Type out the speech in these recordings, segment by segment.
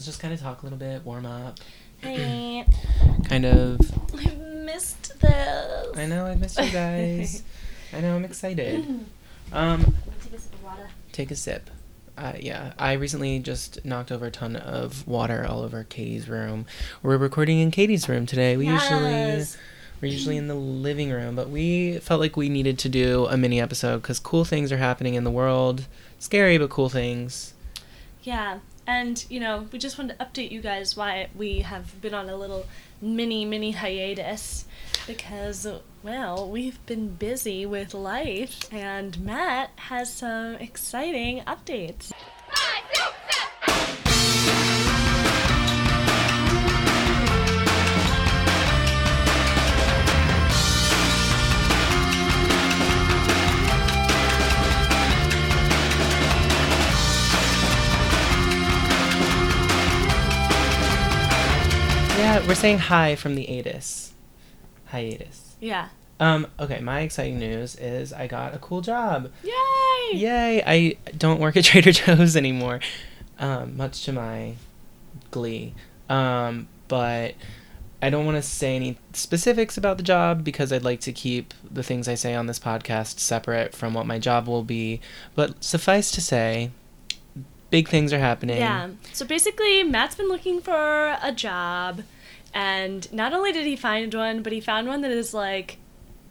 let's just kind of talk a little bit, warm up, Hey, kind of. I missed this. I know I missed you guys. I know I'm excited. Um, Take a sip of water. take a sip. Uh, yeah, I recently just knocked over a ton of water all over Katie's room. We're recording in Katie's room today. We usually we're usually in the living room, but we felt like we needed to do a mini episode because cool things are happening in the world. Scary but cool things. Yeah, and you know, we just wanted to update you guys why we have been on a little mini mini hiatus because well, we've been busy with life and Matt has some exciting updates. Yeah, we're saying hi from the ATIS. Hiatus. Yeah. Um, okay, my exciting news is I got a cool job. Yay! Yay! I don't work at Trader Joe's anymore, um, much to my glee. Um, but I don't want to say any specifics about the job because I'd like to keep the things I say on this podcast separate from what my job will be. But suffice to say, big things are happening. Yeah. So basically, Matt's been looking for a job, and not only did he find one, but he found one that is like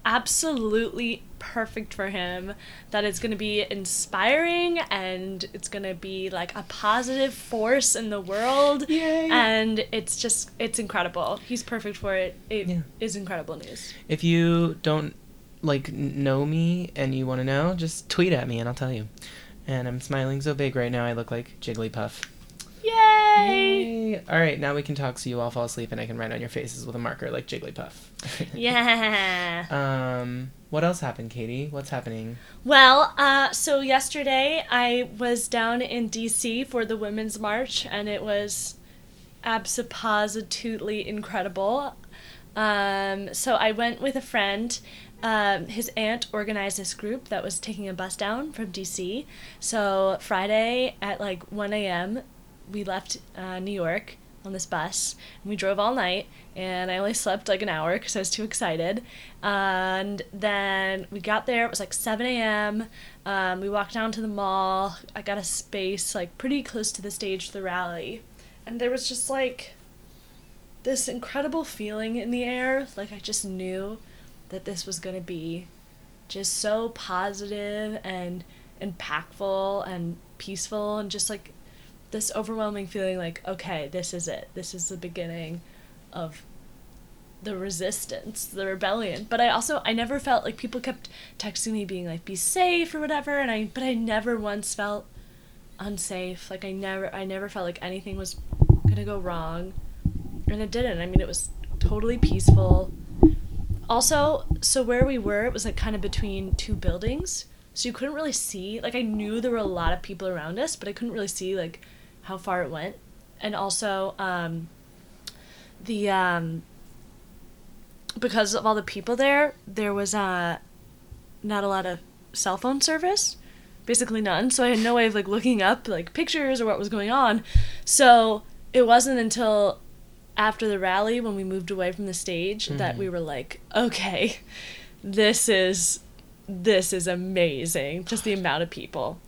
absolutely perfect for him. That it's going to be inspiring and it's going to be like a positive force in the world. Yay. And it's just, it's incredible. He's perfect for it. It is Yeah. incredible news. If you don't like know me and you want to know, just tweet at me and I'll tell you. And I'm smiling so big right now, I look like Jigglypuff. Yay! Yay! All right, now we can talk so you all fall asleep and I can write on your faces with a marker like Jigglypuff. Yeah. um, what else happened, Katie? What's happening? Well, uh, so yesterday I was down in DC for the Women's March, and it was absolutely incredible. Um, so I went with a friend. Um, his aunt organized this group that was taking a bus down from DC. So Friday at like 1 a.m., we left uh, New York on this bus. And we drove all night, and I only slept like an hour because I was too excited. And then we got there. It was like 7 a.m. Um, we walked down to the mall. I got a space like pretty close to the stage for the rally, and there was just like this incredible feeling in the air. Like I just knew that this was gonna be just so positive and impactful and peaceful and just like this overwhelming feeling like okay this is it. This is the beginning of the resistance the rebellion. But i also i never felt like people kept texting me being like be safe or whatever and i but i never once felt unsafe. Like i never i never felt like anything was gonna go wrong and it didn't. I mean it was totally peaceful. Also so where we were it was like kind of between two buildings so you couldn't really see like i knew there were a lot of people around us but i couldn't really see like how far it went. And also um the um because of all the people there there was uh not a lot of cell phone service. Basically none. So i had no way of like looking up like pictures or what was going on. So it wasn't until after the rally when we moved away from the stage that we were like okay this is this is amazing. Just the amount of people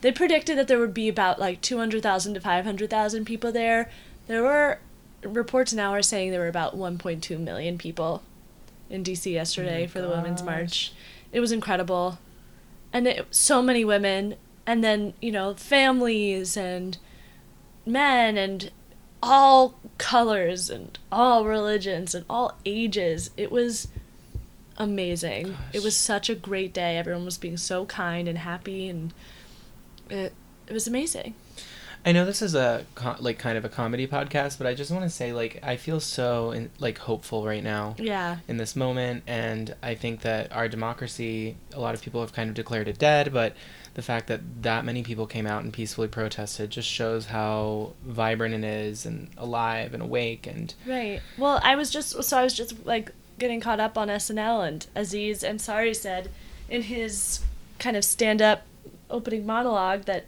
they predicted that there would be about like 200,000 to 500,000 people there. There were reports now are saying there were about 1.2 million people in DC yesterday oh my for the women's march. It was incredible. And it, so many women and then you know families and men and all colors and all religions and all ages. It was amazing. It was such a great day. Everyone was being so kind and happy and it, it was amazing I know this is a like kind of a comedy podcast, but I just want to say like I feel so in, like hopeful right now yeah in this moment, and I think that our democracy, a lot of people have kind of declared it dead, but the fact that that many people came out and peacefully protested just shows how vibrant it is and alive and awake and Right. Well, I was just so I was just like getting caught up on SNL and Aziz Ansari said in his kind of stand-up opening monologue that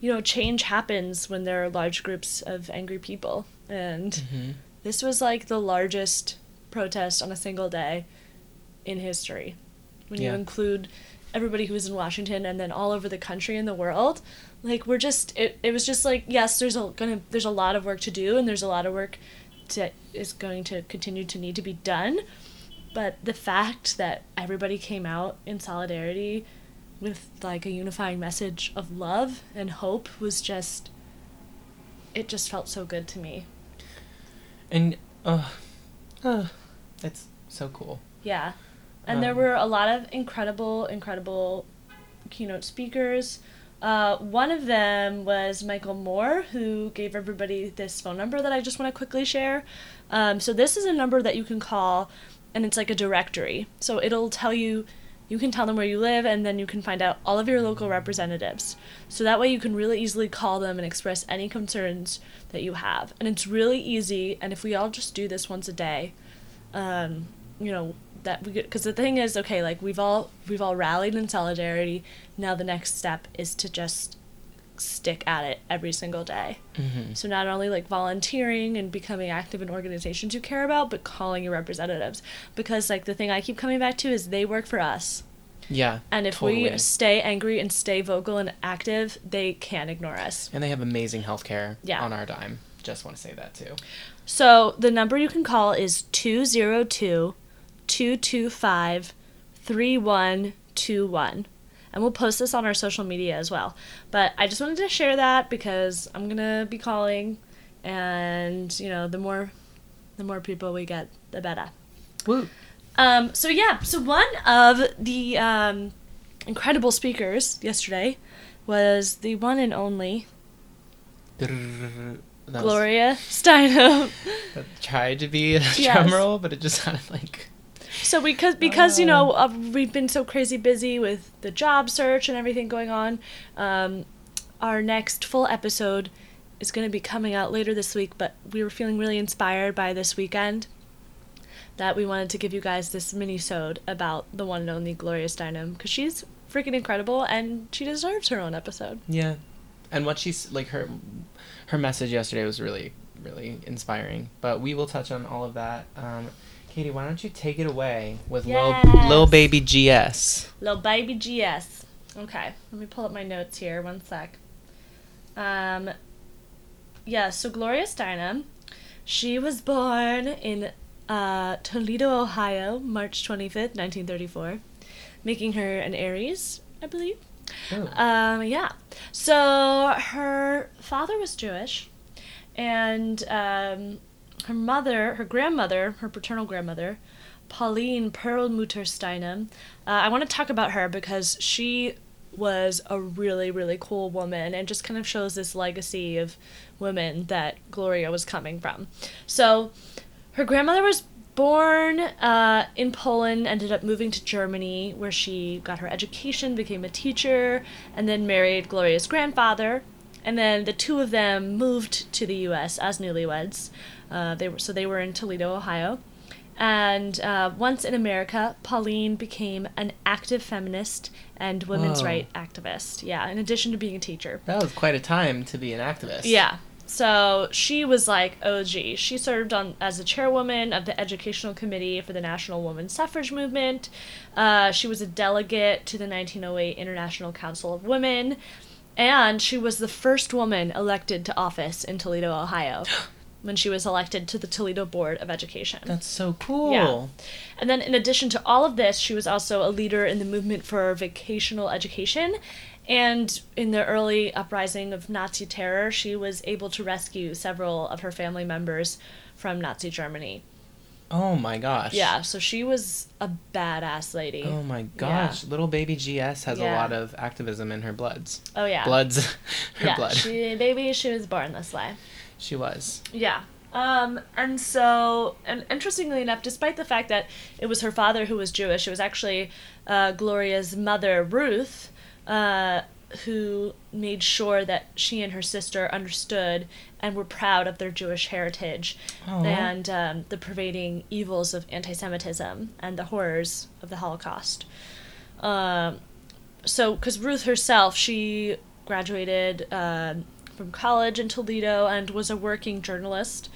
you know, change happens when there are large groups of angry people. And Mhm. this was like the largest protest on a single day in history. When you include everybody who was in Washington and then all over the country and the world, like we're just it, it was just like yes, there's a gonna there's a lot of work to do and there's a lot of work that is going to continue to need to be done. But the fact that everybody came out in solidarity with like a unifying message of love and hope was just it just felt so good to me. And uh, uh, it's so cool. Yeah. And there Um, were a lot of incredible, incredible keynote speakers. Uh, one of them was Michael Moore, who gave everybody this phone number that I just want to quickly share. Um, so, this is a number that you can call, and it's like a directory. So, it'll tell you, you can tell them where you live, and then you can find out all of your local representatives. So, that way you can really easily call them and express any concerns that you have. And it's really easy, and if we all just do this once a day, um, you know that we because the thing is okay like we've all we've all rallied in solidarity now the next step is to just stick at it every single day Mm-hmm. so not only like volunteering and becoming active in organizations you care about but calling your representatives because like the thing i keep coming back to is they work for us Yeah. and if totally. we stay angry and stay vocal and active they can't ignore us and they have amazing healthcare Yeah. on our dime. Just want to say that too. So the number you can call is 202 225 3121. And we'll post this on our social media as well. But I just wanted to share that because I'm going to be calling and, you know, the more the more people we get, the better. Woo. Um, so yeah, so one of the um, incredible speakers yesterday was the one and only Gloria Steinem. that tried to be a Yes. drum roll, but it just sounded like. So because because you know uh, we've been so crazy busy with the job search and everything going on, um, our next full episode is going to be coming out later this week. But we were feeling really inspired by this weekend that we wanted to give you guys this mini sode about the one and only Gloria Steinem because she's freaking incredible and she deserves her own episode. Yeah, and what she's like her, her message yesterday was really really inspiring. But we will touch on all of that. Um, Katie, why don't you take it away with Lil Yes. Lil Baby GS? Lil Baby GS. Okay, let me pull up my notes here. One sec. Um, yeah, so Gloria Steinem, she was born in uh, Toledo, Ohio, March 25th, 1934, making her an Aries, I believe. Oh. Um, yeah. So her father was Jewish, and um, her mother, her grandmother, her paternal grandmother, Pauline Perlmutter Steinem. Uh, I want to talk about her because she was a really, really cool woman and just kind of shows this legacy of women that Gloria was coming from. So, her grandmother was born uh, in Poland, ended up moving to Germany, where she got her education, became a teacher, and then married Gloria's grandfather. And then the two of them moved to the U.S. as newlyweds. Uh, they were so they were in Toledo, Ohio. And uh, once in America, Pauline became an active feminist and women's Whoa. rights activist. Yeah, in addition to being a teacher. That was quite a time to be an activist. Yeah. So she was like OG. She served on as the chairwoman of the educational committee for the National Women's Suffrage Movement. Uh, she was a delegate to the 1908 International Council of Women, and she was the first woman elected to office in Toledo, Ohio, when she was elected to the Toledo Board of Education. That's so cool. Yeah. And then, in addition to all of this, she was also a leader in the movement for vocational education. And in the early uprising of Nazi terror, she was able to rescue several of her family members from Nazi Germany. Oh my gosh. Yeah, so she was a badass lady. Oh my gosh. Little baby GS has a lot of activism in her bloods. Oh, yeah. Bloods. her yeah, blood. she, baby, she was born this way. she was. Yeah. Um, and so, and interestingly enough, despite the fact that it was her father who was Jewish, it was actually uh, Gloria's mother, Ruth, uh, who made sure that she and her sister understood and were proud of their Jewish heritage Aw. and um, the pervading evils of anti Semitism and the horrors of the Holocaust. Um, so, because Ruth herself, she graduated uh, from college in Toledo and was a working journalist.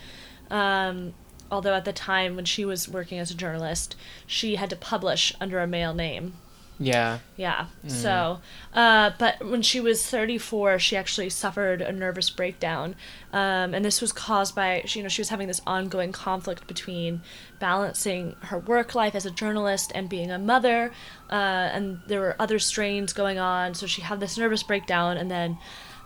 Um, although at the time when she was working as a journalist, she had to publish under a male name. Yeah. Yeah. So, uh, but when she was 34, she actually suffered a nervous breakdown. Um, and this was caused by, you know, she was having this ongoing conflict between balancing her work life as a journalist and being a mother. Uh, and there were other strains going on. So she had this nervous breakdown. And then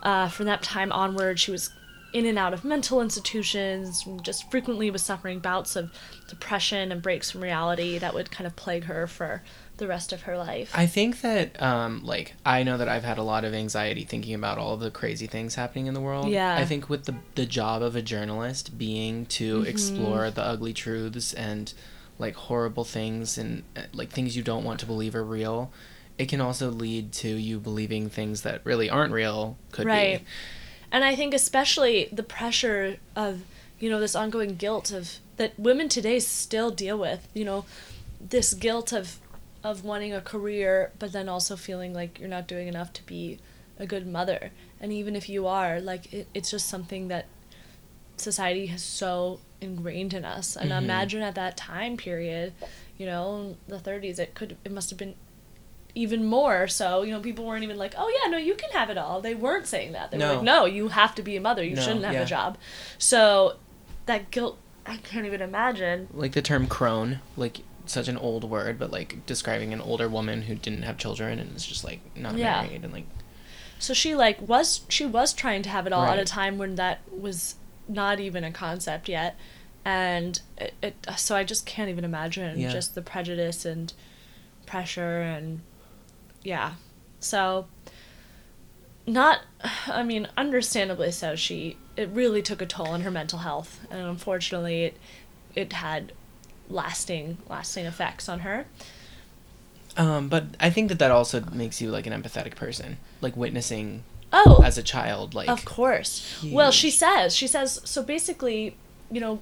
uh, from that time onward, she was in and out of mental institutions, just frequently was suffering bouts of depression and breaks from reality that would kind of plague her for the rest of her life. I think that, um, like, I know that I've had a lot of anxiety thinking about all the crazy things happening in the world. Yeah. I think with the the job of a journalist being to Mm-hmm. explore the ugly truths and like horrible things and uh, like things you don't want to believe are real, it can also lead to you believing things that really aren't real. Could Right. be. And I think especially the pressure of, you know, this ongoing guilt of that women today still deal with, you know, this guilt of of wanting a career but then also feeling like you're not doing enough to be a good mother. And even if you are, like it, it's just something that society has so ingrained in us. And Mhm. imagine at that time period, you know, the 30s, it could it must have been even more so you know people weren't even like oh yeah no you can have it all. They weren't saying that. They were like no. You have to be a mother. You No, shouldn't have yeah. a job. So that guilt i can't even imagine. Like the term crone, like such an old word, but like describing an older woman who didn't have children and is just like not Yeah. married and like so she like was she was trying to have it all at a time when that was not even a concept yet. And it, it so i just can't even imagine Yeah. just the prejudice and pressure and yeah. So not i mean understandably so she it really took a toll on her mental health and unfortunately it it had lasting lasting effects on her. Um, but I think that that also makes you like an empathetic person, like witnessing oh! as a child, like Of course. Well, she says, she says, so basically, you know,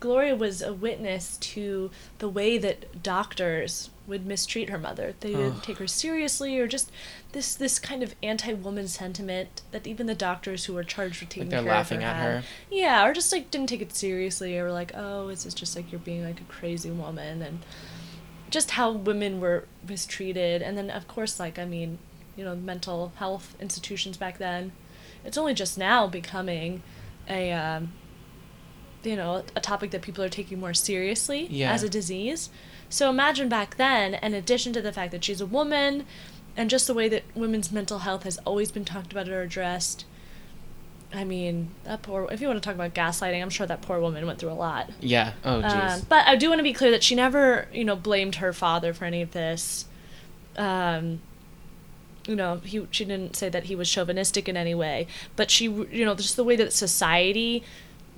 Gloria was a witness to the way that doctors would mistreat her mother. They didn't Ugh. take her seriously, or just this this kind of anti-woman sentiment that even the doctors who were charged with taking they're care laughing of her, at had. her. Yeah, or just like didn't take it seriously, or were like, oh, this is just like you're being like a crazy woman, and just how women were mistreated, and then of course, like I mean, you know, mental health institutions back then. It's only just now becoming a, um, you know, a topic that people are taking more seriously Yeah. as a disease. So imagine back then, in addition to the fact that she's a woman, and just the way that women's mental health has always been talked about or addressed. I mean, that poor. If you want to talk about gaslighting, I'm sure that poor woman went through a lot. yeah. Oh, jeez. Um, but I do want to be clear that she never, you know, blamed her father for any of this. Um, you know, he she didn't say that he was chauvinistic in any way, but she, you know, just the way that society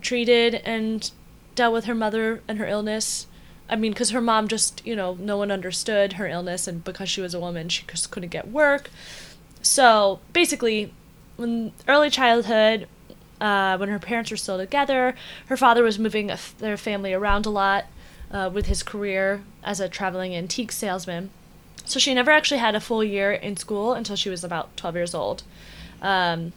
treated and dealt with her mother and her illness. I mean, because her mom just, you know, no one understood her illness, and because she was a woman, she just couldn't get work. So basically, when early childhood, uh, when her parents were still together, her father was moving their family around a lot uh, with his career as a traveling antique salesman. So she never actually had a full year in school until she was about 12 years old. Um,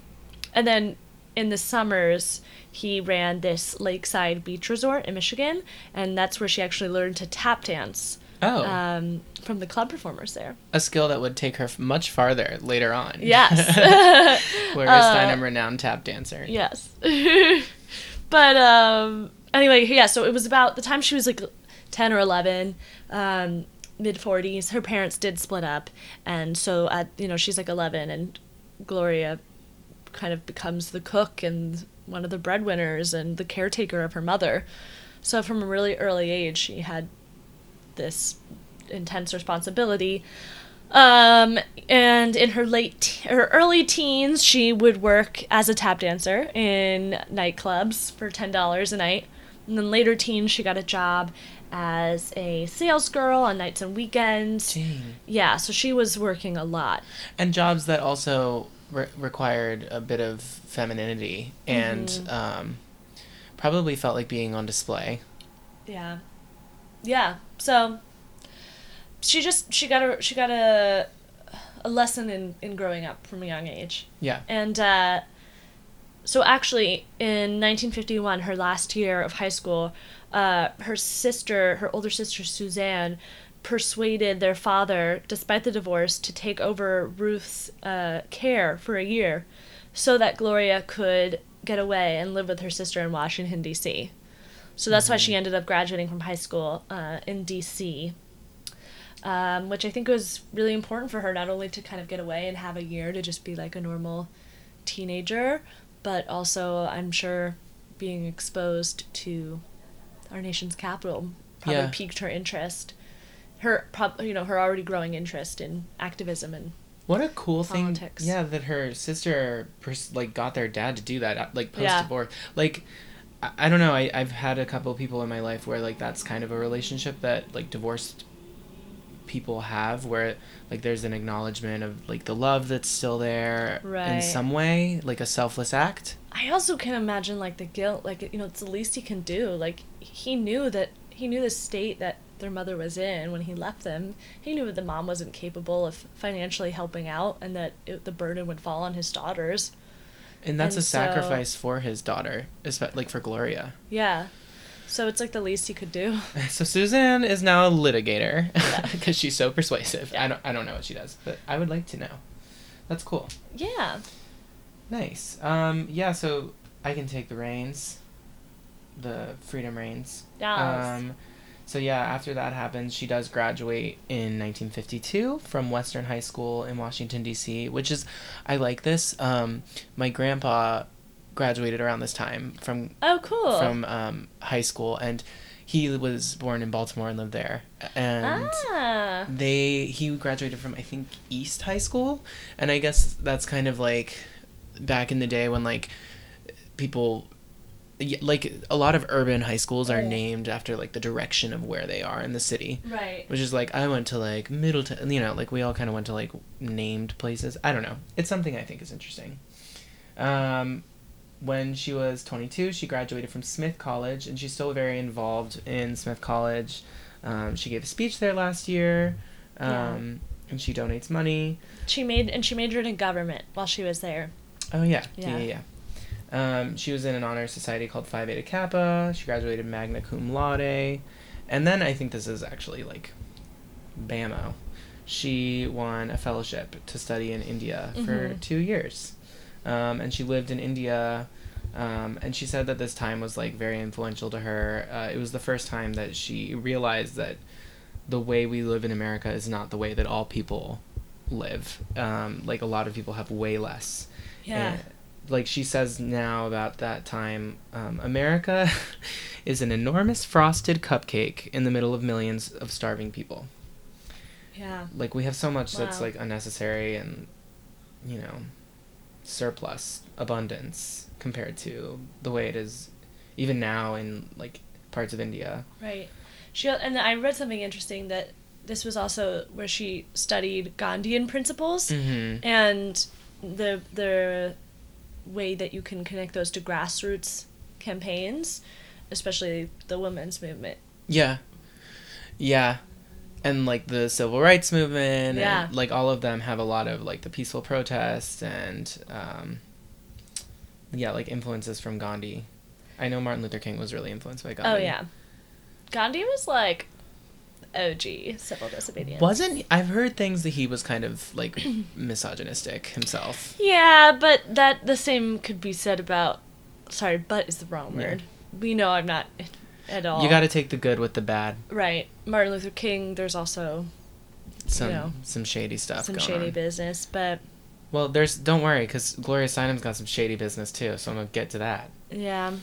and then in the summers, he ran this lakeside beach resort in Michigan, and that's where she actually learned to tap dance oh, um, from the club performers there. a skill that would take her much farther later on. Yes. Where Uh, is Steinem renowned tap dancer? Yes. but um anyway, yeah, so it was about the time she was like 10 or 11, um mid 40s. Her parents did split up and so at you know, she's like 11 and Gloria kind of becomes the cook and one of the breadwinners and the caretaker of her mother. So from a really early age, she had this intense responsibility. Um, and in her late, te- her early teens, she would work as a tap dancer in nightclubs for ten dollars a night. And then later teens, she got a job as a sales girl on nights and weekends. Dang. Yeah, so she was working a lot. And jobs that also re- required a bit of femininity and Mm-hmm. um, probably felt like being on display. Yeah. Yeah. So she just she got a she got a a lesson in in growing up from a young age. Yeah. And uh, so actually, in 1951, her last year of high school, uh, her sister, her older sister Suzanne, persuaded their father, despite the divorce, to take over Ruth's uh, care for a year, so that Gloria could get away and live with her sister in Washington D.C. So that's why she ended up graduating from high school uh, in D.C. Um, which I think was really important for her, not only to kind of get away and have a year to just be like a normal teenager, but also I'm sure being exposed to our nation's capital probably Yeah. piqued her interest. Her prob- you know her already growing interest in activism and What a cool thing! Yeah, that her sister pers- like got their dad to do that, uh, like post Yeah. divorce. Like, I, I don't know. I I've had a couple people in my life where like that's kind of a relationship that like divorced people have, where like there's an acknowledgement of like the love that's still there in some way, like a selfless act. I also can imagine like the guilt, like you know, it's the least he can do. Like he knew that he knew the state that their mother was in when he left them. He knew that the mom wasn't capable of financially helping out, and that it, the burden would fall on his daughters. And that's And a so- sacrifice for his daughter, like for Gloria. Yeah, so it's like the least he could do. So Suzanne is now a litigator Yeah. because she's so persuasive. I don't I don't know what she does, but I would like to know. That's cool. Yeah. Nice. Um yeah, so I can take the reins. The freedom reins. Yes. Um so yeah, after that happens, she does graduate in 1952 from Western High School in Washington D.C., which is I like this. Um my grandpa graduated around this time from Oh, cool. from um, high school, and he was born in Baltimore and lived there. And ah. they he graduated from I think East High School, and I guess that's kind of like back in the day when like people. Like a lot of urban high schools are named after like the direction of where they are in the city, Right. which is like I went to like Middleton, you know, like we all kind of went to like named places. I don't know. It's something I think is interesting. Um, when she was 22, she graduated from Smith College, and she's still very involved in Smith College. Um, she gave a speech there last year, um, Yeah. and she donates money. She made and she majored in government while she was there. Oh yeah, yeah, Yeah. yeah. Um, she was in an honor society called Phi Beta Kappa. She graduated magna cum laude, and then I think this is actually like, bammo. She won a fellowship to study in India for Mhm. two years, um, and she lived in India. Um, and she said that this time was like very influential to her. Uh, it was the first time that she realized that the way we live in America is not the way that all people live. Um, like a lot of people have way less. Yeah. And, like she says now about that time, um, America is an enormous frosted cupcake in the middle of millions of starving people. Yeah. Like we have so much that's like unnecessary and, you know, surplus abundance compared to the way it is, even now in like parts of India. Right. She and I read something interesting that this was also where she studied Gandhian principles Mm-hmm. and the the way that you can connect those to grassroots campaigns, especially the women's movement. Yeah. Yeah. And like the civil rights movement Yeah. and like all of them have a lot of like the peaceful protests and um yeah, like influences from Gandhi. I know Martin Luther King was really influenced by Gandhi. Oh yeah. Gandhi was like OG civil disobedience. Wasn't I've heard things that he was kind of like misogynistic himself. Yeah, but that the same could be said about sorry, but is the wrong Yeah. word. We know I'm not at all. You got to take the good with the bad. Right. Martin Luther King, there's also Some know, some shady stuff some going shady on. business, but Well, there's don't worry cuz Gloria Steinem's got some shady business too, so I'm going to get to that. yeah.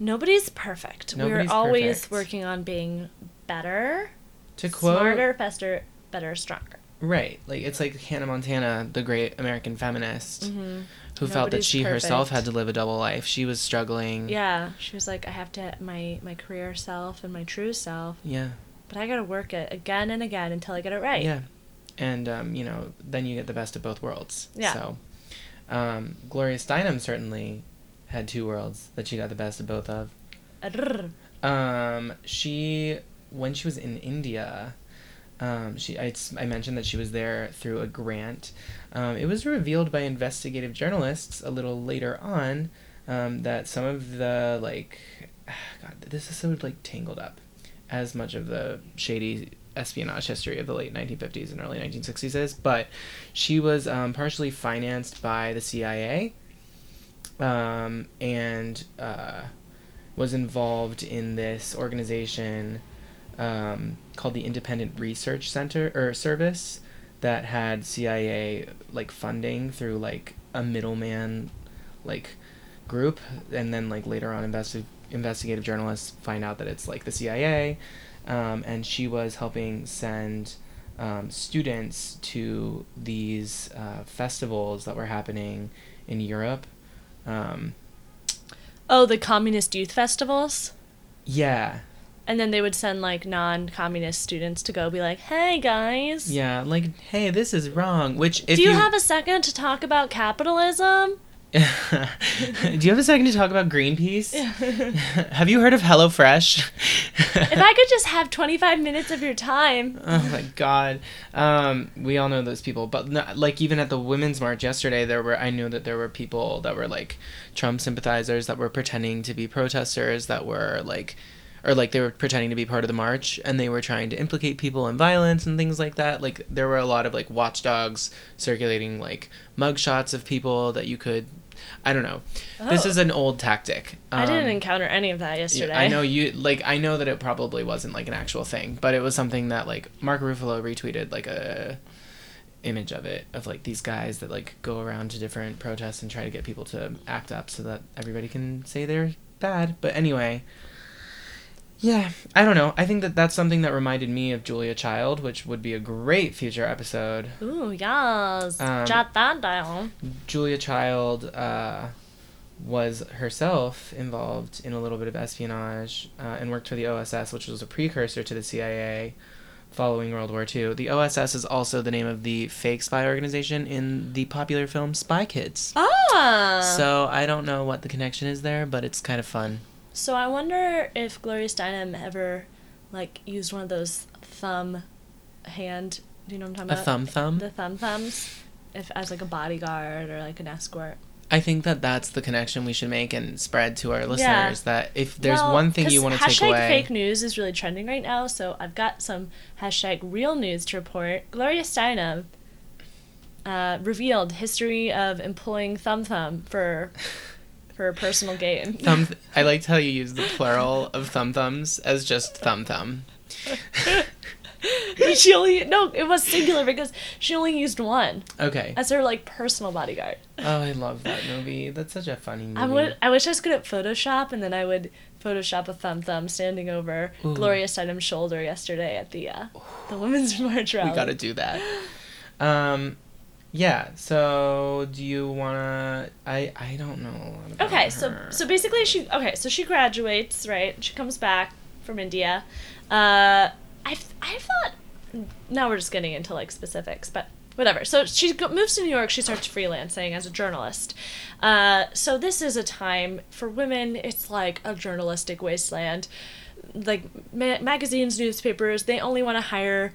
Nobody's perfect. Nobody's We're always perfect. working on being better, To quote smarter, faster, better, stronger. Right. Like it's like Hannah Montana, the great American feminist, hmm who felt that Nobody's she herself had to live a double life. She was struggling. Yeah, she was like, I have to my my career self and my true self, Yeah. but I gotta work it again and again until I get it right. Yeah. And um, you know, then you get the best of both worlds. Yeah. So um, Gloria Steinem certainly had two worlds that she got the best of both of. Um, she when she was in India, Um, she I, I mentioned that she was there through a grant. Um, it was revealed by investigative journalists a little later on um, that some of the like, God, this is so like tangled up, as much of the shady espionage history of the late 1950s and early 1960s is, but she was um, partially financed by the CIA um, and uh, was involved in this organization um, called the Independent Research Center or Service that had CIA like funding through like a middleman like group and then like later on investi- investigative journalists find out that it's like the CIA um, and she was helping send um, students to these uh, festivals that were happening in Europe. Um, Oh, the communist youth festivals? yeah, And then they would send like non-communist students to go be like, "Hey guys, yeah, like hey, this is wrong. Which if do you, have a second to talk about capitalism?" Do you have a second to talk about Greenpeace? have you heard of HelloFresh? if I could just have 25 minutes of your time. Oh my god. Um, we all know those people, but no, like even at the women's march yesterday, there were I knew that there were people that were like Trump sympathizers that were pretending to be protesters that were like or like they were pretending to be part of the march and they were trying to implicate people in violence and things like that. Like there were a lot of like watchdogs circulating like mugshots of people that you could I don't know. This Oh. is an old tactic. I didn't Um, encounter any of that yesterday. I know you like I know that it probably wasn't like an actual thing, but it was something that like Mark Ruffalo retweeted like a image of it of like these guys that like go around to different protests and try to get people to act up so that everybody can say they're bad. But anyway, yeah, I don't know. I think that that's something that reminded me of Julia Child, which would be a great future episode. Ooh, yes. Um, Jot that down. Julia Child uh, was herself involved in a little bit of espionage uh, and worked for the OSS, which was a precursor to the CIA following World War II. The OSS is also the name of the fake spy organization in the popular film Spy Kids. Ah. So I don't know what the connection is there, but it's kind of fun. So I wonder if Gloria Steinem ever, like, used one of those thumb hand. Do you know what I'm talking A about? A thumb thumb? The thumb thumbs, if as like a bodyguard or like an escort. I think that that's the connection we should make and spread to our listeners. That if there's Well, one thing you want to take away, hashtag fake news is really trending right now. So I've got some hashtag real news to report. Gloria Steinem uh, revealed history of employing thumb thumb for for a personal gain. thumb. I liked how you used the plural of thumb thumbs as just thumb thumb. she only no, it was singular because she only used one Okay. as her like personal bodyguard. Oh, I love that movie. That's such a funny movie. I would. I wish I was good at Photoshop, and then I would Photoshop a thumb thumb standing over Ooh. Gloria Steinem's shoulder yesterday at the uh, the women's march rally. we got to do that. Um, yeah. So, do you wanna? I I don't know. A lot about Okay, so her. so basically she okay, so she graduates, right? She comes back from India. Uh I I thought now we're just getting into like specifics, but whatever. So she moves to New York, she starts freelancing as a journalist. Uh so this is a time for women, it's like a journalistic wasteland. Like ma- magazines, newspapers, they only want to hire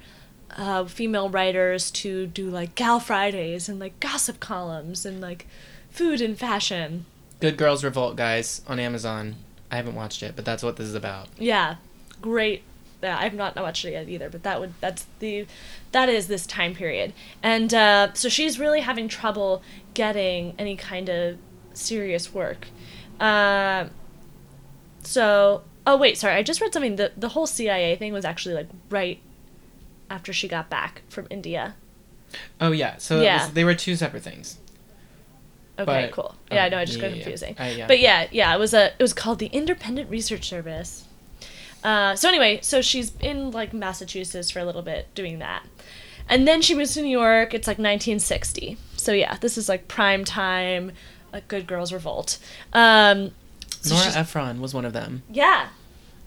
uh, female writers to do like gal Fridays and like gossip columns and like food and fashion. Good Girls Revolt, guys, on Amazon. I haven't watched it, but that's what this is about. Yeah, great. Yeah, I've not watched it yet either, but that would that's the that is this time period, and uh, so she's really having trouble getting any kind of serious work. Uh, so oh wait, sorry, I just read something. The the whole CIA thing was actually like right after she got back from India. Oh yeah. So Yeah. was- they were two separate things. Okay, But- cool. Yeah, oh, I know, I just yeah, got yeah, yeah. confusing. Uh, yeah. But yeah, yeah, it was a it was called the Independent Research Service. Uh, so anyway, so she's in like Massachusetts for a little bit doing that, and then she moves to New York. It's like 1960. So yeah, this is like prime time, like Good Girls Revolt. Um, so Nora Ephron was one of them. yeah.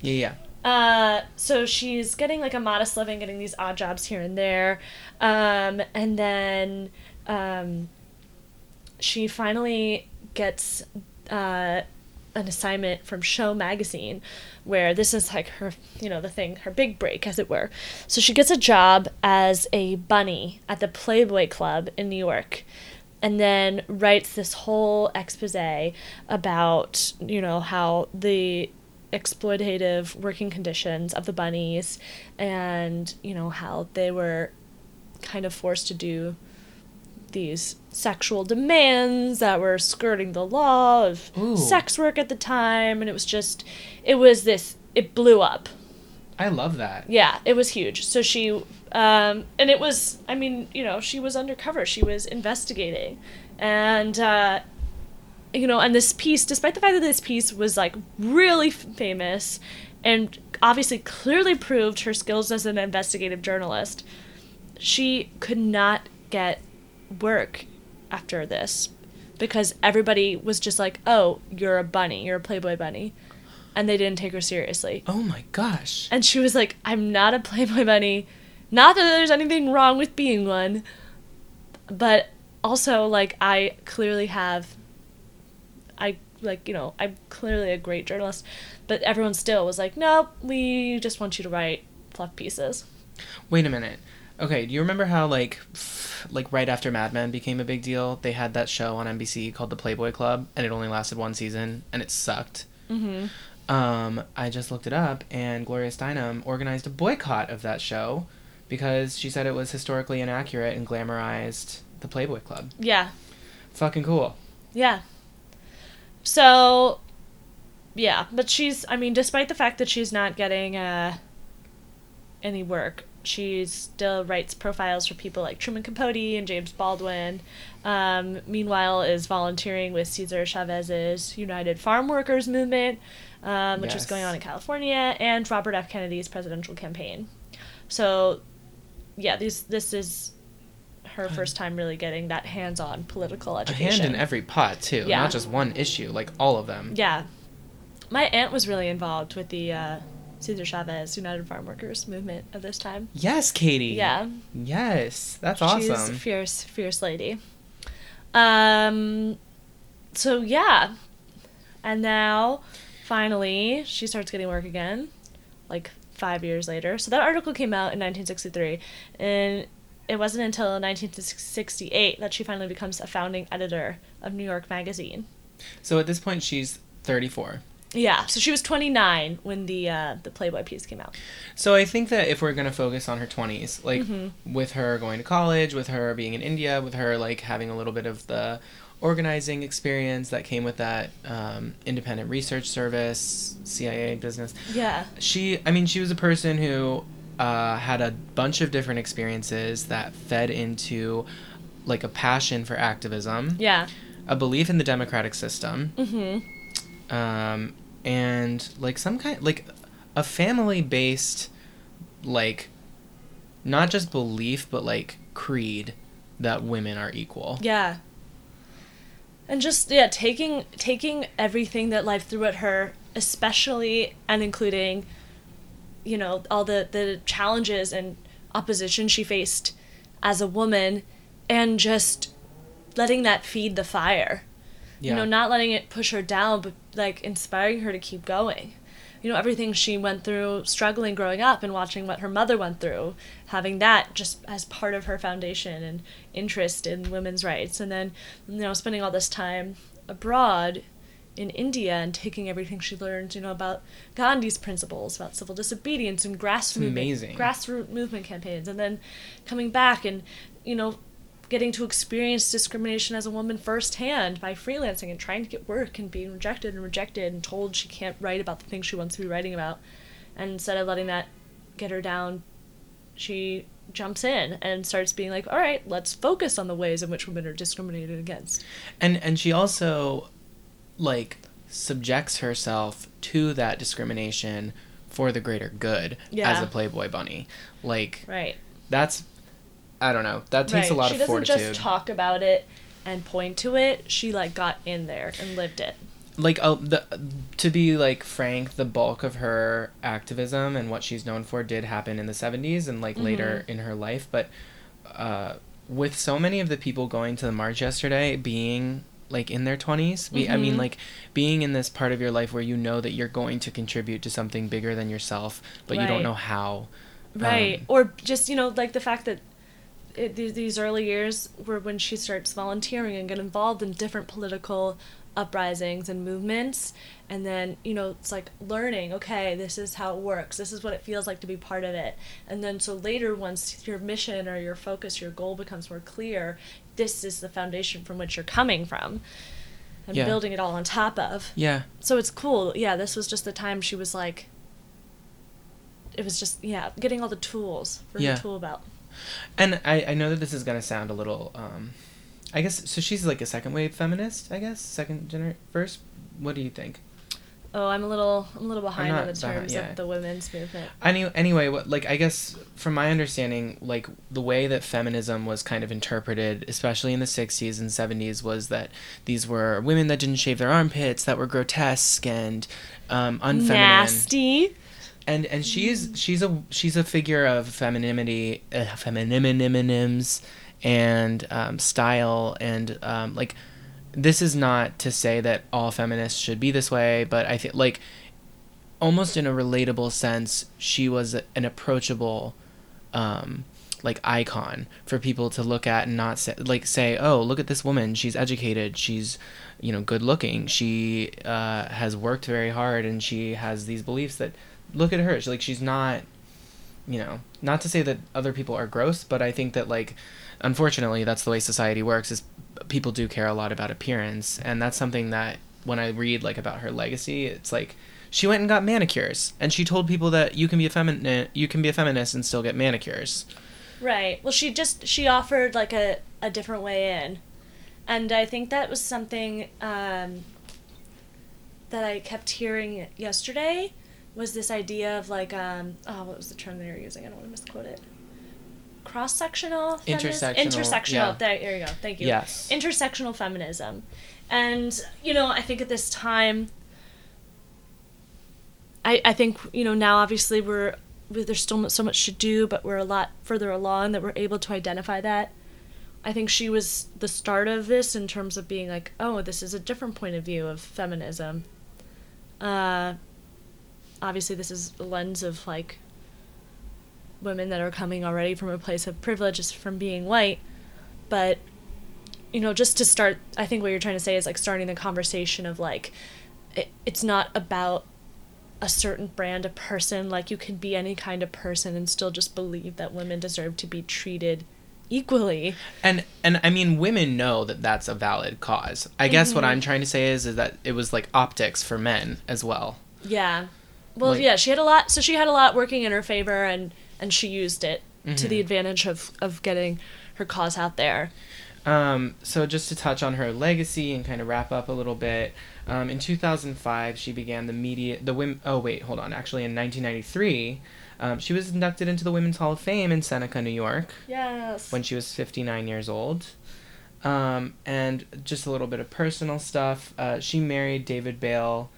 Yeah, yeah. Uh, so she's getting like a modest living, getting these odd jobs here and there, um, and then um, she finally gets uh, an assignment from Show magazine where this is like her, you know, the thing, her big break as it were. So she gets a job as a bunny at the Playboy Club in New York and then writes this whole expose about, you know, how the exploitative working conditions of the bunnies and, you know, how they were kind of forced to do these sexual demands that were skirting the law of Ooh. sex work at the time. And it was just it was this it blew up. I love that. yeah it was huge. So she um and it was i mean you know she was undercover. She was investigating. And uh you know and this piece despite the fact that this piece was like really famous and obviously clearly proved her skills as an investigative journalist she could not get work after this because everybody was just like, "Oh, you're a bunny. You're a Playboy bunny." And they didn't take her seriously. Oh my gosh. And she was like, "I'm not a Playboy bunny. Not that there's anything wrong with being one, but also like I clearly have I like, you know, I'm clearly a great journalist, but everyone still was like, "Nope, we just want you to write fluff pieces." Wait a minute. Okay, do you remember how like f- like right after Mad Men became a big deal, they had that show on NBC called The Playboy Club and it only lasted one season and it sucked. Mhm. Um, I just looked it up and Gloria Steinem organized a boycott of that show because she said it was historically inaccurate and glamorized the Playboy Club. Yeah. Fucking cool. Yeah. So, yeah, but she's. I mean, despite the fact that she's not getting uh, any work, she still writes profiles for people like Truman Capote and James Baldwin. Um, meanwhile, is volunteering with Cesar Chavez's United Farm Workers Movement, um, which was Yes. going on in California, and Robert F. Kennedy's presidential campaign. So, yeah, these this is her first time really getting that hands-on political education. A hand in every pot too, Yeah. not just one issue, like all of them. Yeah. My aunt was really involved with the uh, Cesar Chavez United Farm Workers movement of this time. Yes, Katie. Yeah. Yes, that's awesome. She's a fierce, fierce lady. Um, so yeah. And now, finally, she starts getting work again, like five years later. So that article came out in 1963, and it wasn't until 1968 that she finally becomes a founding editor of New York Magazine. So at this point, she's 34. Yeah, so she was 29 when the uh, the Playboy piece came out. So I think that if we're gonna focus on her 20s, like Mm-hmm. with her going to college, with her being in India, with her like having a little bit of the organizing experience that came with that um, independent research service, CIA business. Yeah. She, I mean, she was a person who uh, had a bunch of different experiences that fed into like a passion for activism, Yeah. a belief in the democratic system, Mm-hmm. um, and like some kind like a family based like not just belief but like creed that women are equal Yeah. And just yeah, taking taking everything that life threw at her, especially and including, you know, all the the challenges and opposition she faced as a woman, and just letting that feed the fire. yeah You know, not letting it push her down, but like inspiring her to keep going. You know, everything she went through struggling growing up and watching what her mother went through, having that just as part of her foundation and interest in women's rights. And then, you know, spending all this time abroad in India and taking everything she learned, you know, about Gandhi's principles, about civil disobedience and grassroots grassroots movement campaigns, and then coming back and, you know, getting to experience discrimination as a woman firsthand by freelancing and trying to get work and being rejected and rejected and told she can't write about the things she wants to be writing about. And instead of letting that get her down, she jumps in and starts being like, all right, let's focus on the ways in which women are discriminated against. and and she also like subjects herself to that discrimination for the greater good as a playboy bunny like Right. that's i don't know that takes a lot she of fortitude. She doesn't just talk about it and point to it. She like got in there and lived it. like uh, the to be like frank the bulk of her activism and what she's known for did happen in the 70s and like later in her life but uh with so many of the people going to the march yesterday being like in their 20s. Be I mean Mhm. like being in this part of your life where you know that you're going to contribute to something bigger than yourself, but you don't know how. Right. Um, or just, you know, like the fact that it, these, these early years were when she starts volunteering and get involved in different political uprisings and movements. And then, you know, it's like learning, okay, this is how it works. This is what it feels like to be part of it. And then so later, once your mission or your focus, your goal becomes more clear, this is the foundation from which you're coming from and Yeah. building it all on top of Yeah. so it's cool. Yeah, this was just the time she was like. It was just yeah, getting all the tools for Yeah. her tool belt. And I, I know that this is gonna sound a little um I guess so she's like a second wave feminist, I guess? Second gener first? What do you think? Oh, I'm a little I'm a little behind on the terms yeah. of the women's movement. Any, anyway, what like I guess from my understanding, like the way that feminism was kind of interpreted, especially in the '60s and '70s, was that these were women that didn't shave their armpits, that were grotesque and um, unfeminine. Nasty. And and she's she's a she's a figure of femininity, uh, femininimims, and um, style, and um, like this is not to say that all feminists should be this way, but I think like almost in a relatable sense, she was an approachable, um, like icon for people to look at and not say like say, oh, look at this woman. She's educated. She's you know good looking. She uh, has worked very hard, and she has these beliefs that look at her. She, like she's not, you know, not to say that other people are gross, but I think that like, unfortunately, that's the way society works. Is people do care a lot about appearance, and that's something that when I read like about her legacy, it's like she went and got manicures, and she told people that you can be a feminine, you can be a feminist and still get manicures. Right. Well, she just she offered like a a different way in, and I think that was something um, that I kept hearing yesterday was this idea of like um oh what was the term they were using I don't want to misquote it. Cross sectional. Intersectional, Intersectional. yeah. There, there you go. Thank you. Yes. Intersectional feminism, and you know I think at this time. I, I think you know now obviously we're there's still so much to do but we're a lot further along that we're able to identify that i think she was the start of this in terms of being like oh this is a different point of view of feminism uh, obviously this is the lens of like women that are coming already from a place of privilege just from being white but you know just to start i think what you're trying to say is like starting the conversation of like it, it's not about a certain brand of person like you can be any kind of person and still just believe that women deserve to be treated equally And and I mean, women know that that's a valid cause. I guess what Mhm. I'm trying to say is is that it was like optics for men as well. yeah well Like- yeah she had a lot so she had a lot working in her favor and and she used it to Mhm. the advantage of of getting her cause out there Um, so just to touch on her legacy and kind of wrap up a little bit, um, in 2005 she began the media the women. Oh wait, hold on. Actually, in 1993, um, she was inducted into the Women's Hall of Fame in Seneca, New York, yes when she was 59 years old. Um, and just a little bit of personal stuff. Uh, she married David Bale,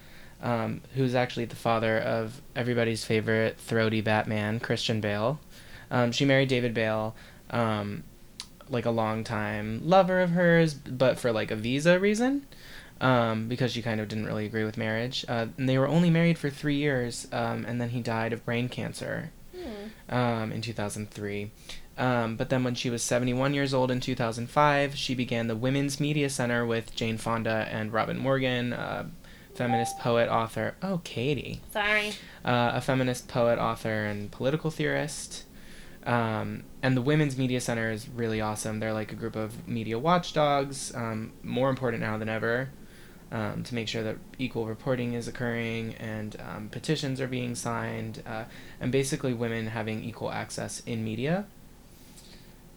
um, who's actually the father of everybody's favorite throaty Batman, Christian Bale. Um, she married David Bale, um, like a long time lover of hers, but for like a visa reason, um, because she kind of didn't really agree with marriage. Uh, and they were only married for three years, um, and then he died of brain cancer Hmm. um, in 2003. Um, but then when she was 71 years old in 2005, she began the Women's Media Center with Jane Fonda and Robin Morgan, uh, feminist poet, author. Oh, Katie. sorry Uh, a feminist poet, author, and political theorist. Um, and the Women's Media Center is really awesome. They're like a group of media watchdogs, um, more important now than ever, um, to make sure that equal reporting is occurring and um, petitions are being signed, uh, and basically women having equal access in media.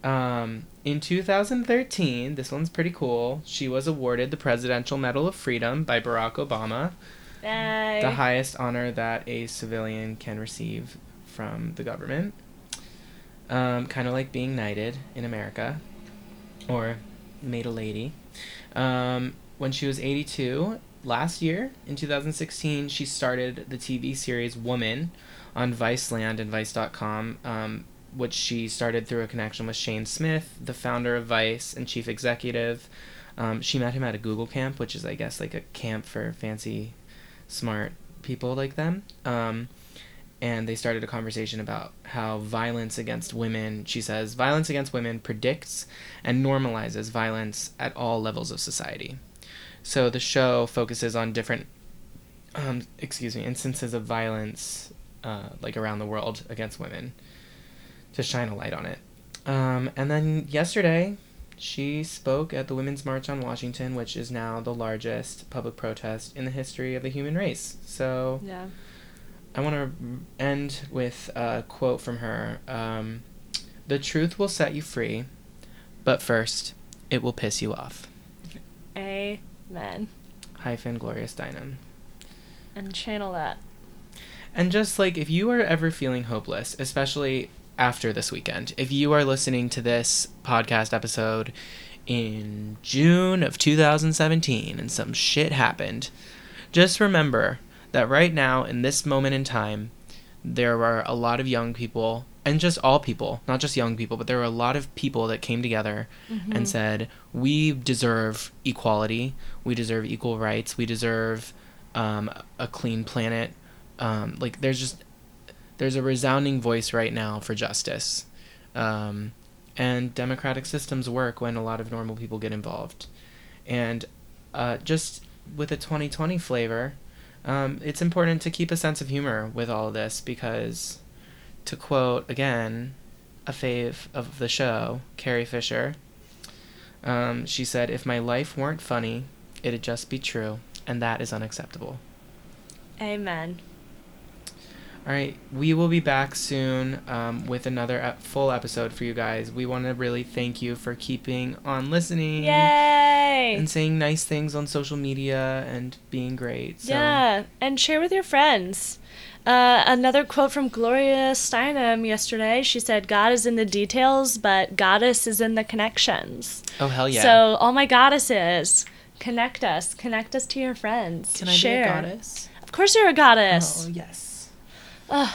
Um, in 2013, this one's pretty cool. She was awarded the Presidential Medal of Freedom by Barack Obama, Bye. the highest honor that a civilian can receive from the government. Um, kind of like being knighted in America, or made a lady. Um, when she was 82, last year in 2016, she started the TV series Woman on Viceland and Vice.com, um, which she started through a connection with Shane Smith, the founder of Vice and chief executive. Um, she met him at a Google camp, which is, I guess, like a camp for fancy, smart people like them. Um, and they started a conversation about how violence against women, she says, violence against women predicts and normalizes violence at all levels of society. So the show focuses on different, um, excuse me, instances of violence, uh, like around the world against women, to shine a light on it. Um, and then yesterday, she spoke at the Women's March on Washington, which is now the largest public protest in the history of the human race. So Yeah. I want to end with a quote from her. Um, the truth will set you free, but first, it will piss you off. Amen. Hyphen Gloria Steinem. And channel that. And just like if you are ever feeling hopeless, especially after this weekend, if you are listening to this podcast episode in June of 2017 and some shit happened, just remember that right now, in this moment in time, there are a lot of young people, and just all people, not just young people, but there were a lot of people that came together and said, We deserve equality, we deserve equal rights, we deserve um, a clean planet. Um, like, there's just, there's a resounding voice right now for justice. Um, and democratic systems work when a lot of normal people get involved. And uh, just with a 2020 flavor, um, it's important to keep a sense of humor with all this because, to quote again, a fave of the show, Carrie Fisher, um, she said, If my life weren't funny, it'd just be true, and that is unacceptable. Amen. All right, we will be back soon um, with another ep- full episode for you guys. We want to really thank you for keeping on listening Yay! and saying nice things on social media and being great. So, Yeah, and share with your friends. Uh, another quote from Gloria Steinem yesterday. She said, God is in the details, but goddess is in the connections. Oh hell yeah! So, all my goddesses, connect us. Connect us to your friends. can I share. be a goddess? Of course, you're a goddess. Oh yes. Ugh.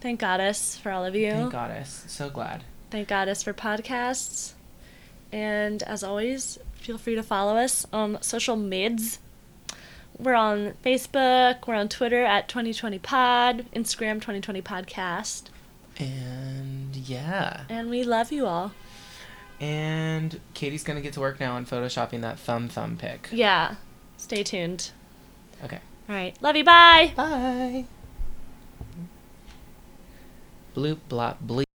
thank goddess for all of you. Thank goddess. So glad. Thank goddess for podcasts. And as always, feel free to follow us on social mids. We're on Facebook, we're on Twitter at 2020pod, Instagram 2020 podcast, And yeah. and we love you all. And Katie's gonna get to work now on photoshopping that thumb thumb pic. Yeah. Stay tuned. Okay. All right. Love you. Bye. Bye. Bloop blop bleep.